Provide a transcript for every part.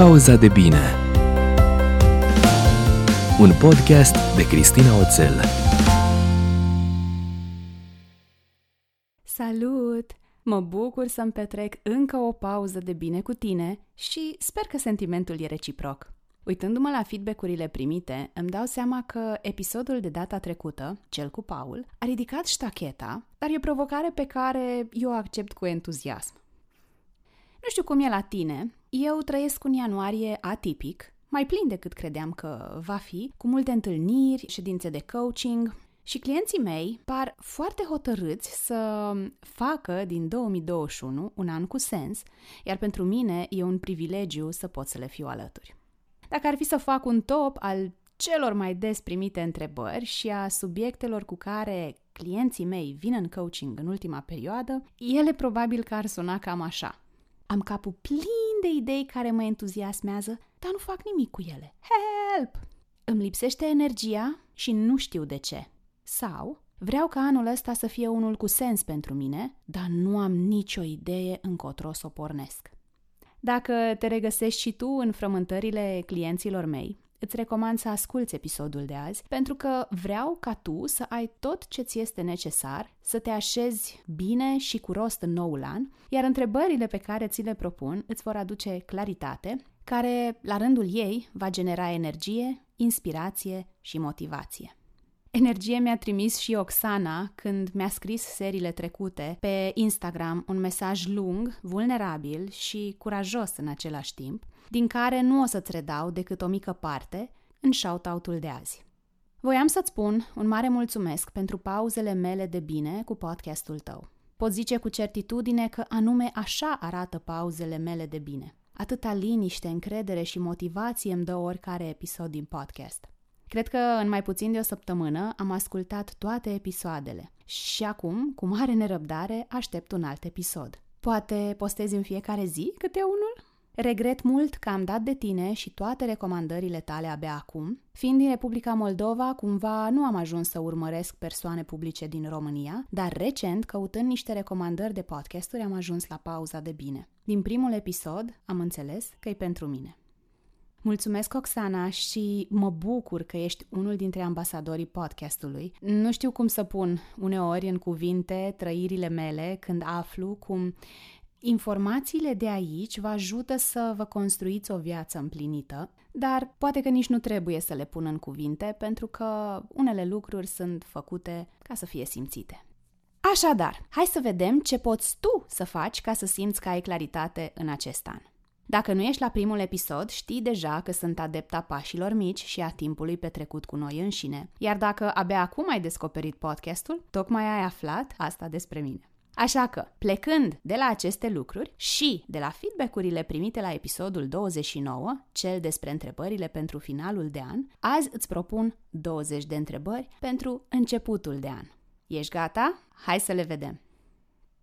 Pauza de bine Un podcast de Cristina Oțel Salut! Mă bucur să-mi petrec încă o pauză de bine cu tine și sper că sentimentul e reciproc. Uitându-mă la feedback-urile primite, îmi dau seama că episodul de data trecută, cel cu Paul, a ridicat ștacheta, dar e o provocare pe care eu o accept cu entuziasm. Nu știu cum e la tine, eu trăiesc un ianuarie atipic, mai plin decât credeam că va fi, cu multe întâlniri, ședințe de coaching și clienții mei par foarte hotărâți să facă din 2021 un an cu sens, iar pentru mine e un privilegiu să pot să le fiu alături. Dacă ar fi să fac un top al celor mai des primite întrebări și a subiectelor cu care clienții mei vin în coaching în ultima perioadă, ele probabil că ar suna cam așa. Am capul plin de idei care mă entuziasmează, dar nu fac nimic cu ele. Help! Îmi lipsește energia și nu știu de ce. Sau vreau ca anul ăsta să fie unul cu sens pentru mine, dar nu am nicio idee încotro să o pornesc. Dacă te regăsești și tu în frământările clienților mei, îți recomand să asculți episodul de azi, pentru că vreau ca tu să ai tot ce ți este necesar, să te așezi bine și cu rost în noul an, iar întrebările pe care ți le propun îți vor aduce claritate, care, la rândul ei, va genera energie, inspirație și motivație. Energie mi-a trimis și Oxana când mi-a scris seriile trecute pe Instagram un mesaj lung, vulnerabil și curajos în același timp, din care nu o să-ți redau decât o mică parte în shout-out-ul de azi. Voiam să-ți spun un mare mulțumesc pentru pauzele mele de bine cu podcastul tău. Pot zice cu certitudine că anume așa arată pauzele mele de bine. Atâta liniște, încredere și motivație îmi dă oricare episod din podcast. Cred că în mai puțin de o săptămână am ascultat toate episoadele și acum, cu mare nerăbdare, aștept un alt episod. Poate postezi în fiecare zi câte unul? Regret mult că am dat de tine și toate recomandările tale abia acum. Fiind din Republica Moldova, cumva nu am ajuns să urmăresc persoane publice din România, dar recent, căutând niște recomandări de podcasturi, am ajuns la pauza de bine. Din primul episod am înțeles că e pentru mine. Mulțumesc, Oxana, și mă bucur că ești unul dintre ambasadorii podcastului. Nu știu cum să pun uneori în cuvinte trăirile mele când aflu cum informațiile de aici vă ajută să vă construiți o viață împlinită, dar poate că nici nu trebuie să le pun în cuvinte pentru că unele lucruri sunt făcute ca să fie simțite. Așadar, hai să vedem ce poți tu să faci ca să simți că ai claritate în acest an. Dacă nu ești la primul episod, știi deja că sunt adepta pașilor mici și a timpului petrecut cu noi înșine. Iar dacă abia acum ai descoperit podcastul, tocmai ai aflat asta despre mine. Așa că, plecând de la aceste lucruri și de la feedback-urile primite la episodul 29, cel despre întrebările pentru finalul de an, azi îți propun 20 de întrebări pentru începutul de an. Ești gata? Hai să le vedem!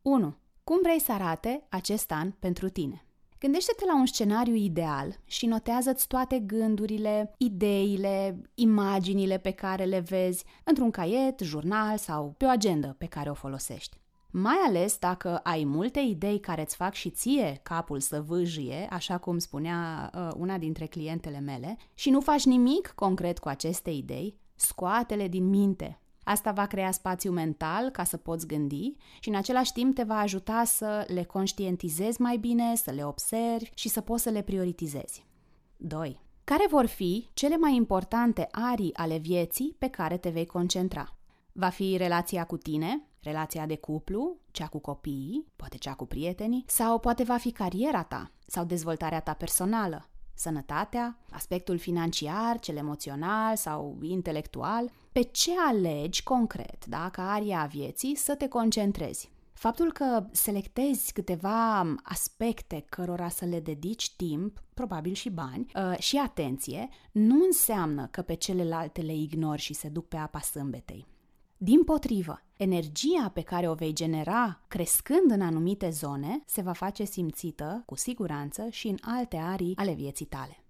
1. Cum vrei să arate acest an pentru tine? Gândește-te la un scenariu ideal și notează-ți toate gândurile, ideile, imaginile pe care le vezi într-un caiet, jurnal sau pe o agendă pe care o folosești. Mai ales dacă ai multe idei care îți fac și ție capul să vâjie, așa cum spunea uh, una dintre clientele mele, și nu faci nimic concret cu aceste idei, scoate-le din minte, Asta va crea spațiu mental ca să poți gândi și în același timp te va ajuta să le conștientizezi mai bine, să le observi și să poți să le prioritizezi. 2. Care vor fi cele mai importante arii ale vieții pe care te vei concentra? Va fi relația cu tine, relația de cuplu, cea cu copiii, poate cea cu prietenii, sau poate va fi cariera ta sau dezvoltarea ta personală, sănătatea, aspectul financiar, cel emoțional sau intelectual, pe ce alegi concret, da, ca aria a vieții, să te concentrezi. Faptul că selectezi câteva aspecte cărora să le dedici timp, probabil și bani, uh, și atenție, nu înseamnă că pe celelalte le ignori și se duc pe apa sâmbetei. Din potrivă, energia pe care o vei genera crescând în anumite zone se va face simțită, cu siguranță, și în alte arii ale vieții tale.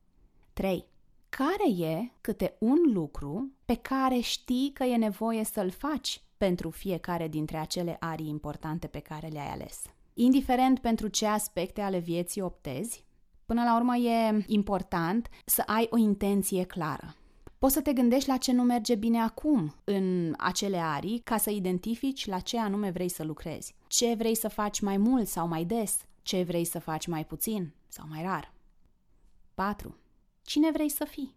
3. Care e câte un lucru pe care știi că e nevoie să-l faci pentru fiecare dintre acele arii importante pe care le-ai ales? Indiferent pentru ce aspecte ale vieții optezi, Până la urmă e important să ai o intenție clară. Poți să te gândești la ce nu merge bine acum în acele arii ca să identifici la ce anume vrei să lucrezi. Ce vrei să faci mai mult sau mai des, ce vrei să faci mai puțin sau mai rar. 4. Cine vrei să fii?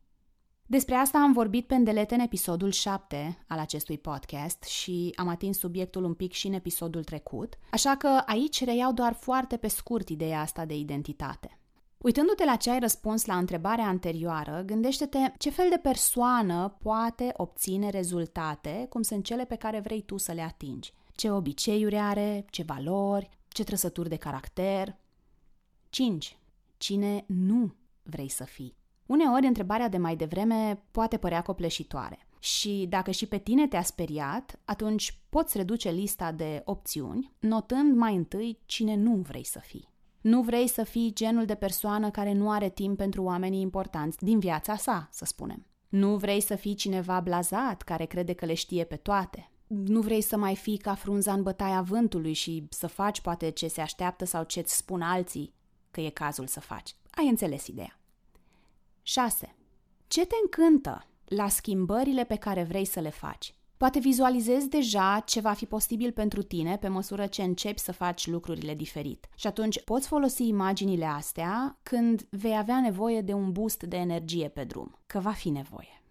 Despre asta am vorbit pe îndelete în episodul 7 al acestui podcast și am atins subiectul un pic și în episodul trecut, așa că aici reiau doar foarte pe scurt ideea asta de identitate. Uitându-te la ce ai răspuns la întrebarea anterioară, gândește-te ce fel de persoană poate obține rezultate cum sunt cele pe care vrei tu să le atingi. Ce obiceiuri are, ce valori, ce trăsături de caracter. 5. Cine nu vrei să fii? Uneori, întrebarea de mai devreme poate părea copleșitoare. Și dacă și pe tine te-a speriat, atunci poți reduce lista de opțiuni, notând mai întâi cine nu vrei să fii. Nu vrei să fii genul de persoană care nu are timp pentru oamenii importanți din viața sa, să spunem. Nu vrei să fii cineva blazat care crede că le știe pe toate. Nu vrei să mai fii ca frunza în bătaia vântului și să faci poate ce se așteaptă sau ce-ți spun alții că e cazul să faci. Ai înțeles ideea. 6. Ce te încântă la schimbările pe care vrei să le faci? Poate vizualizezi deja ce va fi posibil pentru tine pe măsură ce începi să faci lucrurile diferit. Și atunci poți folosi imaginile astea când vei avea nevoie de un boost de energie pe drum, că va fi nevoie.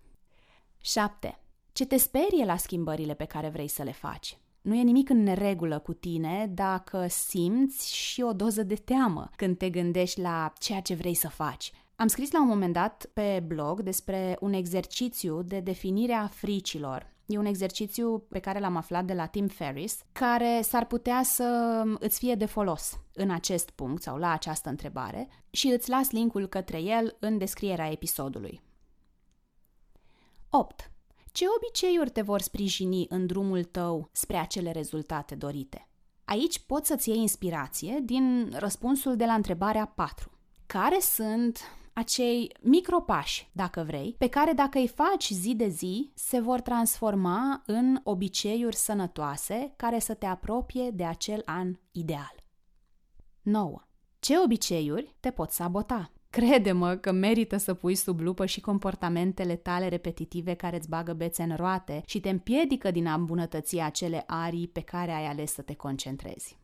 7. Ce te sperie la schimbările pe care vrei să le faci? Nu e nimic în neregulă cu tine dacă simți și o doză de teamă când te gândești la ceea ce vrei să faci. Am scris la un moment dat pe blog despre un exercițiu de definire a fricilor E un exercițiu pe care l-am aflat de la Tim Ferris, care s-ar putea să îți fie de folos în acest punct sau la această întrebare și îți las linkul către el în descrierea episodului. 8. Ce obiceiuri te vor sprijini în drumul tău spre acele rezultate dorite? Aici poți să-ți iei inspirație din răspunsul de la întrebarea 4. Care sunt acei micropași, dacă vrei, pe care dacă îi faci zi de zi, se vor transforma în obiceiuri sănătoase care să te apropie de acel an ideal. 9. Ce obiceiuri te pot sabota? Crede-mă că merită să pui sub lupă și comportamentele tale repetitive care îți bagă bețe în roate și te împiedică din a îmbunătăți acele arii pe care ai ales să te concentrezi.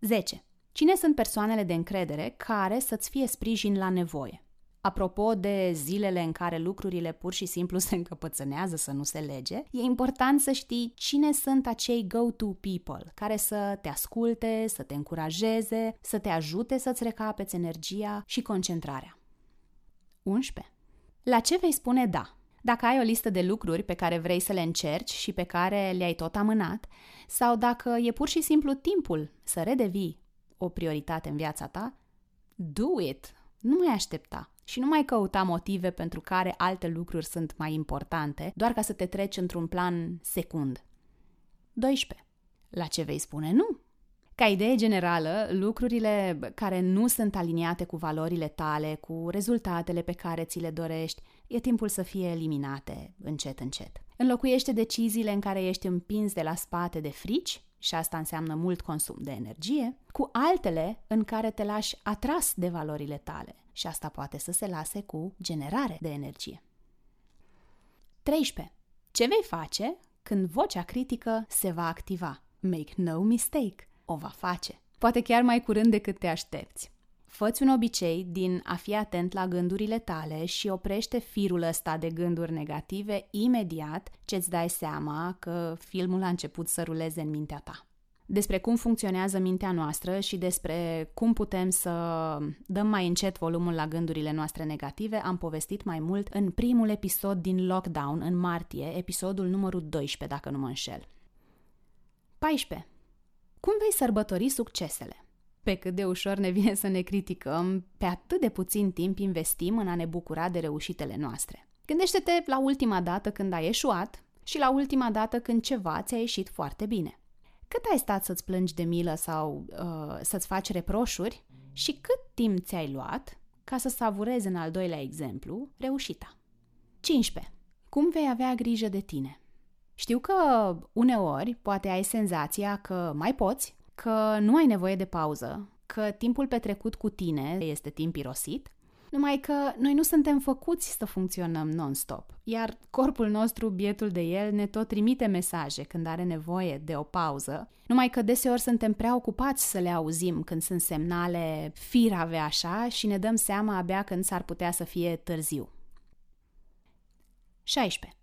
10. Cine sunt persoanele de încredere care să-ți fie sprijin la nevoie? Apropo de zilele în care lucrurile pur și simplu se încăpățânează să nu se lege, e important să știi cine sunt acei go-to people care să te asculte, să te încurajeze, să te ajute să-ți recapeți energia și concentrarea. 11. La ce vei spune da? Dacă ai o listă de lucruri pe care vrei să le încerci și pe care le-ai tot amânat, sau dacă e pur și simplu timpul să redevii o prioritate în viața ta, do it! Nu mai aștepta și nu mai căuta motive pentru care alte lucruri sunt mai importante, doar ca să te treci într-un plan secund. 12. La ce vei spune nu? Ca idee generală, lucrurile care nu sunt aliniate cu valorile tale, cu rezultatele pe care ți le dorești, e timpul să fie eliminate încet încet. Înlocuiește deciziile în care ești împins de la spate de frici și asta înseamnă mult consum de energie, cu altele în care te lași atras de valorile tale și asta poate să se lase cu generare de energie. 13. Ce vei face când vocea critică se va activa? Make no mistake, o va face. Poate chiar mai curând decât te aștepți. Făți un obicei din a fi atent la gândurile tale și oprește firul ăsta de gânduri negative imediat ce îți dai seama că filmul a început să ruleze în mintea ta. Despre cum funcționează mintea noastră și despre cum putem să dăm mai încet volumul la gândurile noastre negative am povestit mai mult în primul episod din Lockdown în martie, episodul numărul 12, dacă nu mă înșel. 14. Cum vei sărbători succesele? Pe cât de ușor ne vine să ne criticăm, pe atât de puțin timp investim în a ne bucura de reușitele noastre. Gândește-te la ultima dată când ai eșuat și la ultima dată când ceva ți-a ieșit foarte bine. Cât ai stat să-ți plângi de milă sau uh, să-ți faci reproșuri și cât timp ți-ai luat ca să savurezi în al doilea exemplu reușita. 15. Cum vei avea grijă de tine? Știu că uneori poate ai senzația că mai poți, că nu ai nevoie de pauză, că timpul petrecut cu tine este timp irosit, numai că noi nu suntem făcuți să funcționăm non-stop, iar corpul nostru, bietul de el, ne tot trimite mesaje când are nevoie de o pauză, numai că deseori suntem prea ocupați să le auzim când sunt semnale firave așa și ne dăm seama abia când s-ar putea să fie târziu. 16.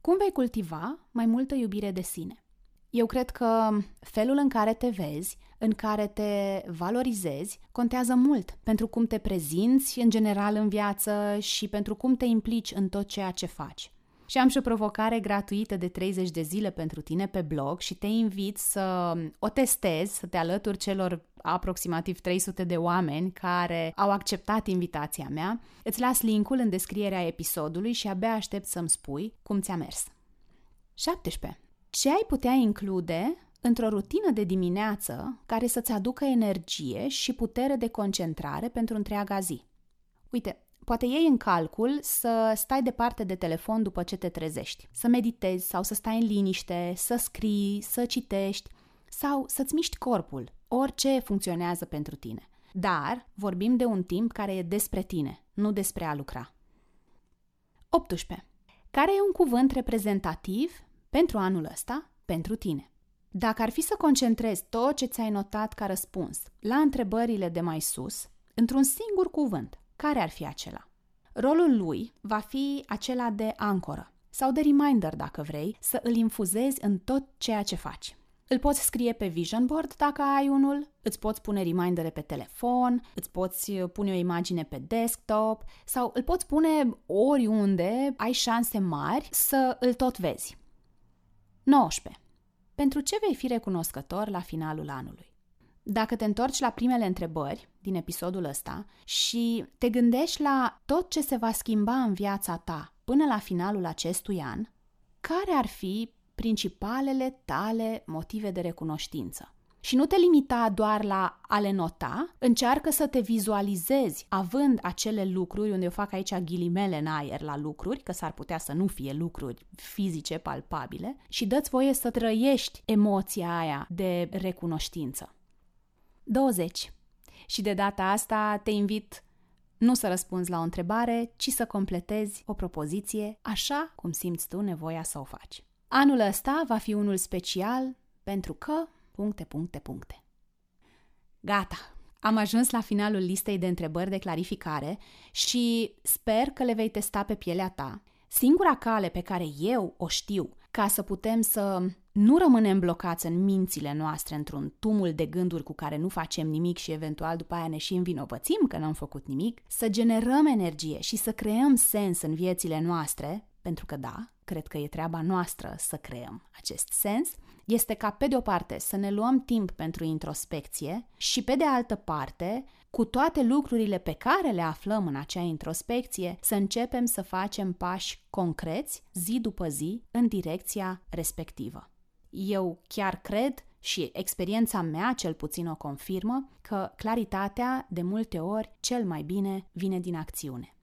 Cum vei cultiva mai multă iubire de sine? Eu cred că felul în care te vezi, în care te valorizezi, contează mult pentru cum te prezinți în general în viață și pentru cum te implici în tot ceea ce faci. Și am și o provocare gratuită de 30 de zile pentru tine pe blog și te invit să o testezi, să te alături celor aproximativ 300 de oameni care au acceptat invitația mea. Îți las linkul în descrierea episodului și abia aștept să-mi spui cum ți-a mers. 17. Ce ai putea include într-o rutină de dimineață care să-ți aducă energie și putere de concentrare pentru întreaga zi? Uite, poate iei în calcul să stai departe de telefon după ce te trezești, să meditezi sau să stai în liniște, să scrii, să citești sau să-ți miști corpul, orice funcționează pentru tine. Dar vorbim de un timp care e despre tine, nu despre a lucra. 18. Care e un cuvânt reprezentativ pentru anul ăsta, pentru tine. Dacă ar fi să concentrezi tot ce ți-ai notat ca răspuns la întrebările de mai sus, într-un singur cuvânt, care ar fi acela? Rolul lui va fi acela de ancoră sau de reminder, dacă vrei, să îl infuzezi în tot ceea ce faci. Îl poți scrie pe vision board dacă ai unul, îți poți pune remindere pe telefon, îți poți pune o imagine pe desktop sau îl poți pune oriunde ai șanse mari să îl tot vezi. 19. Pentru ce vei fi recunoscător la finalul anului? Dacă te întorci la primele întrebări din episodul ăsta și te gândești la tot ce se va schimba în viața ta până la finalul acestui an, care ar fi principalele tale motive de recunoștință? Și nu te limita doar la a le nota, încearcă să te vizualizezi având acele lucruri, unde eu fac aici ghilimele în aer la lucruri, că s-ar putea să nu fie lucruri fizice palpabile, și dă-ți voie să trăiești emoția aia de recunoștință. 20. Și de data asta te invit nu să răspunzi la o întrebare, ci să completezi o propoziție așa cum simți tu nevoia să o faci. Anul ăsta va fi unul special pentru că puncte, puncte, puncte. Gata! Am ajuns la finalul listei de întrebări de clarificare și sper că le vei testa pe pielea ta. Singura cale pe care eu o știu ca să putem să nu rămânem blocați în mințile noastre într-un tumul de gânduri cu care nu facem nimic și eventual după aia ne și învinovățim că n-am făcut nimic, să generăm energie și să creăm sens în viețile noastre, pentru că da, cred că e treaba noastră să creăm acest sens, este ca pe de o parte să ne luăm timp pentru introspecție și pe de altă parte, cu toate lucrurile pe care le aflăm în acea introspecție, să începem să facem pași concreți zi după zi în direcția respectivă. Eu chiar cred și experiența mea cel puțin o confirmă că claritatea de multe ori cel mai bine vine din acțiune.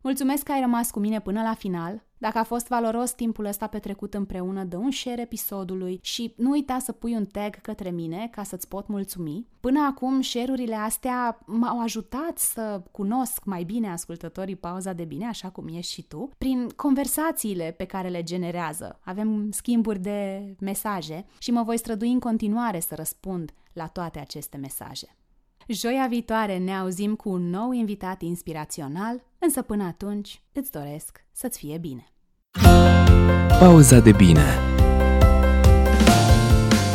Mulțumesc că ai rămas cu mine până la final. Dacă a fost valoros timpul ăsta petrecut împreună, dă un share episodului și nu uita să pui un tag către mine ca să-ți pot mulțumi. Până acum, share-urile astea m-au ajutat să cunosc mai bine ascultătorii Pauza de Bine, așa cum ești și tu, prin conversațiile pe care le generează. Avem schimburi de mesaje și mă voi strădui în continuare să răspund la toate aceste mesaje. Joia viitoare ne auzim cu un nou invitat inspirațional, însă până atunci îți doresc să-ți fie bine. Pauza de bine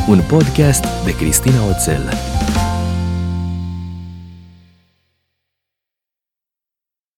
Un podcast de Cristina Oțel